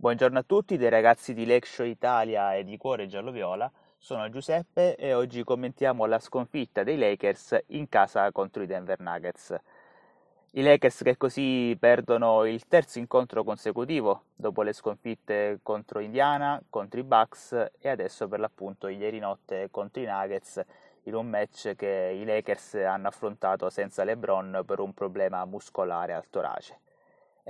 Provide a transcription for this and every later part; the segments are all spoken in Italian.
Buongiorno a tutti dei ragazzi di Show Italia e di Cuore Giallo-Viola. Sono Giuseppe e oggi commentiamo la sconfitta dei Lakers in casa contro i Denver Nuggets. I Lakers che così perdono il terzo incontro consecutivo dopo le sconfitte contro Indiana, contro i Bucks e adesso per l'appunto ieri notte contro i Nuggets in un match che i Lakers hanno affrontato senza LeBron per un problema muscolare al torace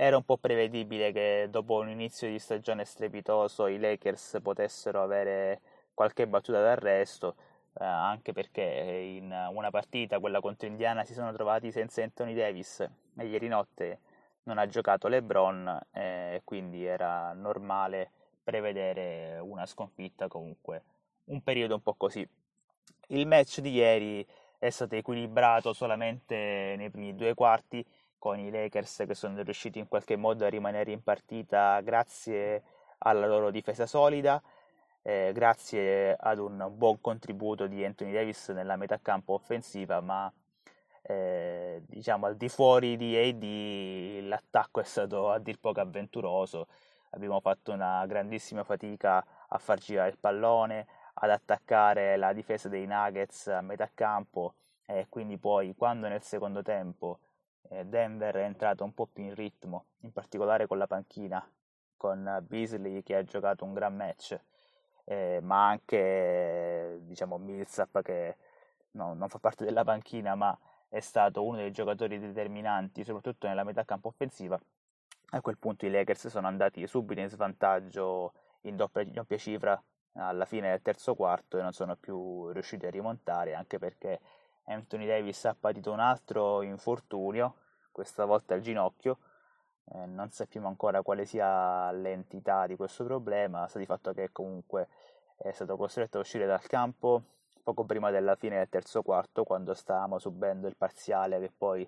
era un po' prevedibile che dopo un inizio di stagione strepitoso i Lakers potessero avere qualche battuta d'arresto, eh, anche perché in una partita, quella contro Indiana, si sono trovati senza Anthony Davis e ieri notte non ha giocato LeBron e quindi era normale prevedere una sconfitta comunque un periodo un po' così. Il match di ieri è stato equilibrato solamente nei primi due quarti con i Lakers che sono riusciti in qualche modo a rimanere in partita grazie alla loro difesa solida, eh, grazie ad un buon contributo di Anthony Davis nella metà campo offensiva, ma eh, diciamo al di fuori di AD l'attacco è stato a dir poco avventuroso. Abbiamo fatto una grandissima fatica a far girare il pallone, ad attaccare la difesa dei Nuggets a metà campo e quindi poi quando nel secondo tempo Denver è entrato un po' più in ritmo, in particolare con la panchina, con Beasley che ha giocato un gran match, eh, ma anche diciamo Millsap che no, non fa parte della panchina, ma è stato uno dei giocatori determinanti, soprattutto nella metà campo offensiva. A quel punto i Lakers sono andati subito in svantaggio in doppia, in doppia cifra alla fine del terzo quarto e non sono più riusciti a rimontare, anche perché Anthony Davis ha patito un altro infortunio, questa volta al ginocchio. Eh, non sappiamo ancora quale sia l'entità di questo problema, sta di fatto che comunque è stato costretto a uscire dal campo poco prima della fine del terzo quarto, quando stavamo subendo il parziale che poi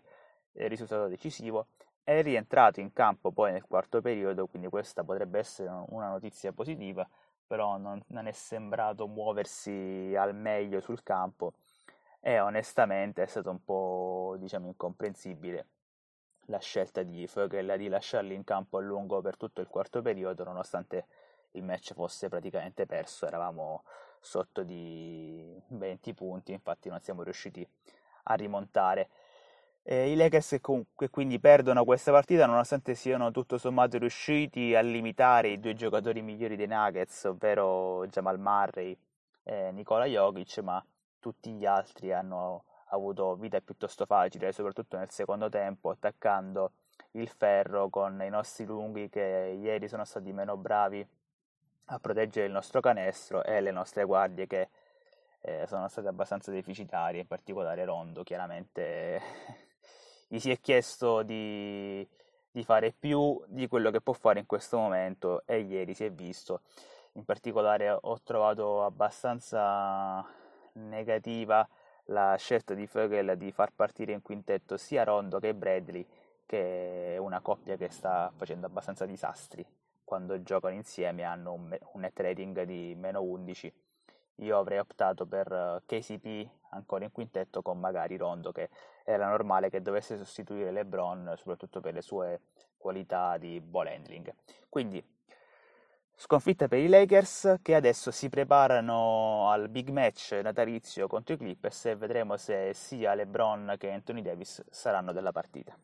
è risultato decisivo. È rientrato in campo poi nel quarto periodo, quindi questa potrebbe essere una notizia positiva, però non, non è sembrato muoversi al meglio sul campo e onestamente è stato un po' diciamo incomprensibile la scelta di Vogel di lasciarli in campo a lungo per tutto il quarto periodo nonostante il match fosse praticamente perso eravamo sotto di 20 punti infatti non siamo riusciti a rimontare. Eh, I Lakers che quindi perdono questa partita nonostante siano tutto sommato riusciti a limitare i due giocatori migliori dei Nuggets ovvero Jamal Murray e Nikola Jokic ma tutti gli altri hanno avuto vita piuttosto facile, soprattutto nel secondo tempo, attaccando il ferro con i nostri lunghi che ieri sono stati meno bravi a proteggere il nostro canestro e le nostre guardie che eh, sono state abbastanza deficitarie, in particolare Rondo, chiaramente gli si è chiesto di, di fare più di quello che può fare in questo momento e ieri si è visto. In particolare ho trovato abbastanza negativa la scelta di Vogel di far partire in quintetto sia Rondo che Bradley, che è una coppia che sta facendo abbastanza disastri quando giocano insieme, hanno un, un net rating di meno 11. Io avrei optato per eh, KCP ancora in quintetto con magari Rondo, che era normale che dovesse sostituire LeBron, soprattutto per le sue qualità di ball handling. Quindi Sconfitta per i Lakers che adesso si preparano al big match natalizio contro i Clippers e vedremo se sia LeBron che Anthony Davis saranno della partita.